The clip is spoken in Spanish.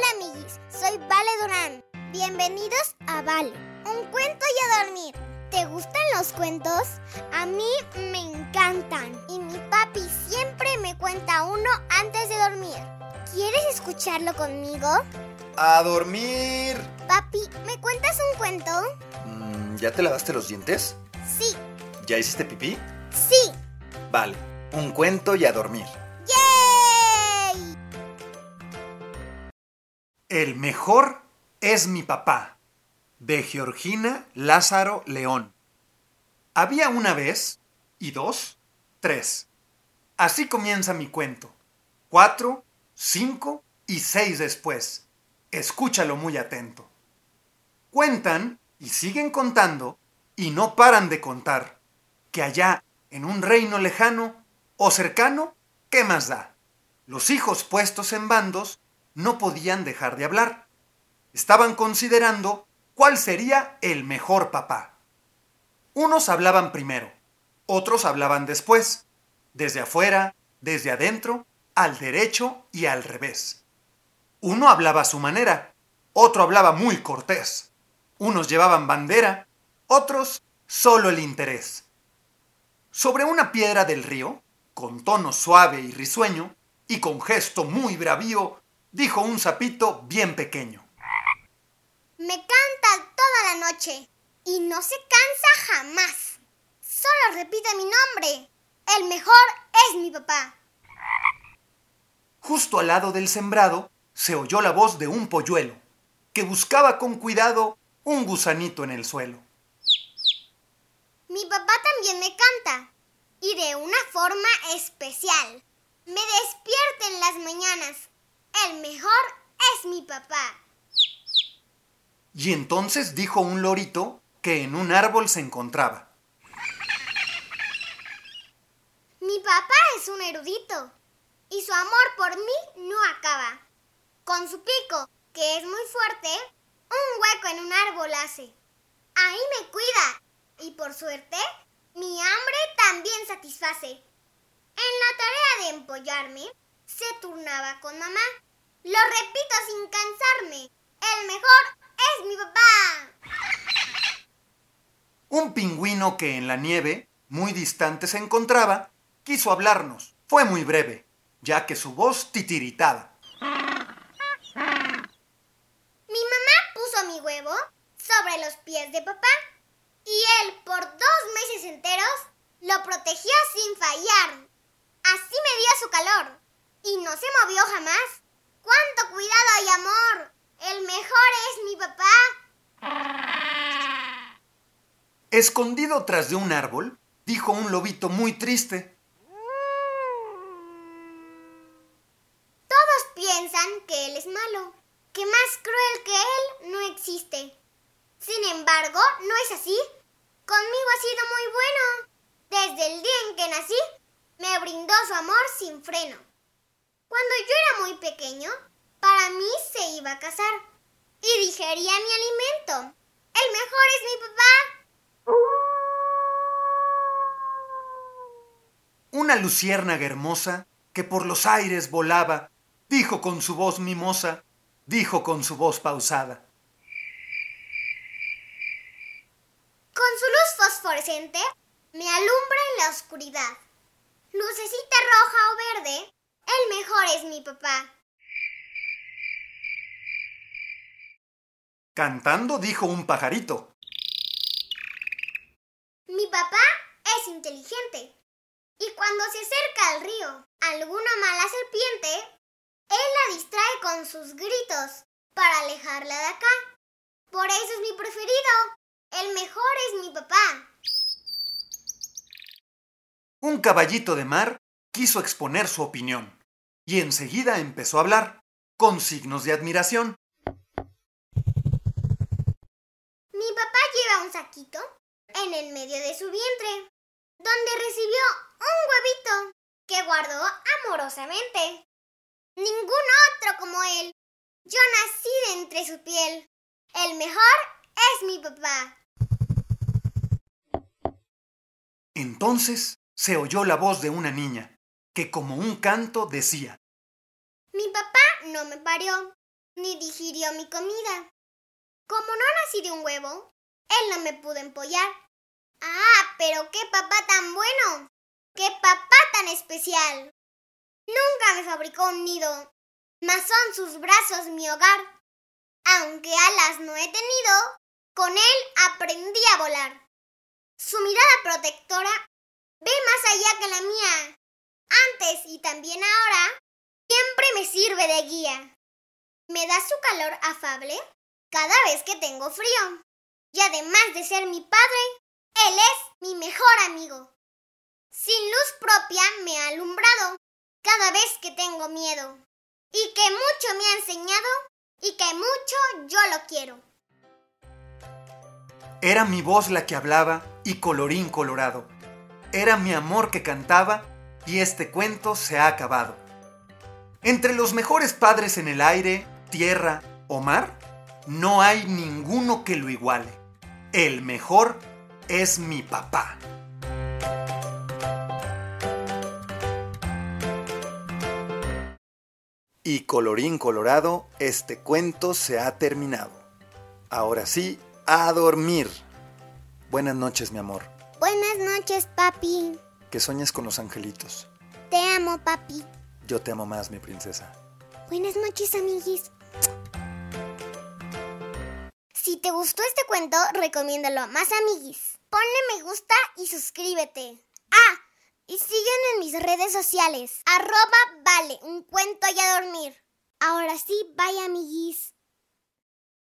Hola amiguis, soy Vale Durán. Bienvenidos a Vale, un cuento y a dormir. ¿Te gustan los cuentos? A mí me encantan y mi papi siempre me cuenta uno antes de dormir. ¿Quieres escucharlo conmigo? ¡A dormir! Papi, ¿me cuentas un cuento? Mm, ¿Ya te lavaste los dientes? Sí, ¿Ya hiciste pipí? sí. Vale, un cuento y a dormir. El mejor es mi papá. De Georgina Lázaro León. Había una vez, y dos, tres. Así comienza mi cuento. Cuatro, cinco y seis después. Escúchalo muy atento. Cuentan y siguen contando y no paran de contar que allá, en un reino lejano o cercano, ¿qué más da? Los hijos puestos en bandos no podían dejar de hablar. Estaban considerando cuál sería el mejor papá. Unos hablaban primero, otros hablaban después, desde afuera, desde adentro, al derecho y al revés. Uno hablaba a su manera, otro hablaba muy cortés. Unos llevaban bandera, otros solo el interés. Sobre una piedra del río, con tono suave y risueño, y con gesto muy bravío, dijo un sapito bien pequeño. Me canta toda la noche y no se cansa jamás. Solo repite mi nombre. El mejor es mi papá. Justo al lado del sembrado se oyó la voz de un polluelo, que buscaba con cuidado un gusanito en el suelo. Mi papá también me canta y de una forma especial. Me despierta en las mañanas. El mejor es mi papá. Y entonces dijo un lorito que en un árbol se encontraba. Mi papá es un erudito y su amor por mí no acaba. Con su pico, que es muy fuerte, un hueco en un árbol hace. Ahí me cuida y por suerte mi hambre también satisface. En la tarea de empollarme se turnaba con mamá. Lo repito sin cansarme. El mejor es mi papá. Un pingüino que en la nieve, muy distante se encontraba, quiso hablarnos. Fue muy breve, ya que su voz titiritaba. Mi mamá puso mi huevo sobre los pies de papá y él por dos meses enteros lo protegió sin fallar. Así medía su calor y no se movió jamás. ¡Cuánto cuidado y amor! El mejor es mi papá. Escondido tras de un árbol, dijo un lobito muy triste. Todos piensan que él es malo, que más cruel que él no existe. Sin embargo, no es así. Conmigo ha sido muy bueno. Desde el día en que nací, me brindó su amor sin freno. Cuando yo era muy pequeño, para mí se iba a casar y digería mi alimento. El mejor es mi papá. Una luciérnaga hermosa que por los aires volaba, dijo con su voz mimosa, dijo con su voz pausada. Con su luz fosforescente me alumbra en la oscuridad. Lucecita roja o verde, el mejor es mi papá. Cantando dijo un pajarito. Mi papá es inteligente. Y cuando se acerca al río alguna mala serpiente, él la distrae con sus gritos para alejarla de acá. Por eso es mi preferido. El mejor es mi papá. Un caballito de mar quiso exponer su opinión y enseguida empezó a hablar, con signos de admiración. Mi papá lleva un saquito en el medio de su vientre, donde recibió un huevito que guardó amorosamente. Ningún otro como él. Yo nací de entre su piel. El mejor es mi papá. Entonces se oyó la voz de una niña, que como un canto decía, Mi papá no me parió, ni digirió mi comida. Como no nací de un huevo, él no me pudo empollar. Ah, pero qué papá tan bueno. ¡Qué papá tan especial! Nunca me fabricó un nido, mas son sus brazos mi hogar. Aunque alas no he tenido, con él aprendí a volar. Su mirada protectora ve más allá que la mía. Antes y también ahora, siempre me sirve de guía. Me da su calor afable cada vez que tengo frío. Y además de ser mi padre, él es mi mejor amigo. Sin luz propia me ha alumbrado cada vez que tengo miedo. Y que mucho me ha enseñado y que mucho yo lo quiero. Era mi voz la que hablaba y colorín colorado. Era mi amor que cantaba y este cuento se ha acabado. Entre los mejores padres en el aire, tierra o mar, no hay ninguno que lo iguale. El mejor es mi papá. Y colorín colorado, este cuento se ha terminado. Ahora sí, a dormir. Buenas noches, mi amor. Buenas noches, papi. Que sueñes con los angelitos. Te amo, papi. Yo te amo más, mi princesa. Buenas noches, amiguis. Si te gustó este cuento, recomiéndalo a más amiguis. Ponle me gusta y suscríbete. Ah, y sígueme en mis redes sociales. Arroba vale, un cuento y a dormir. Ahora sí, bye amiguis.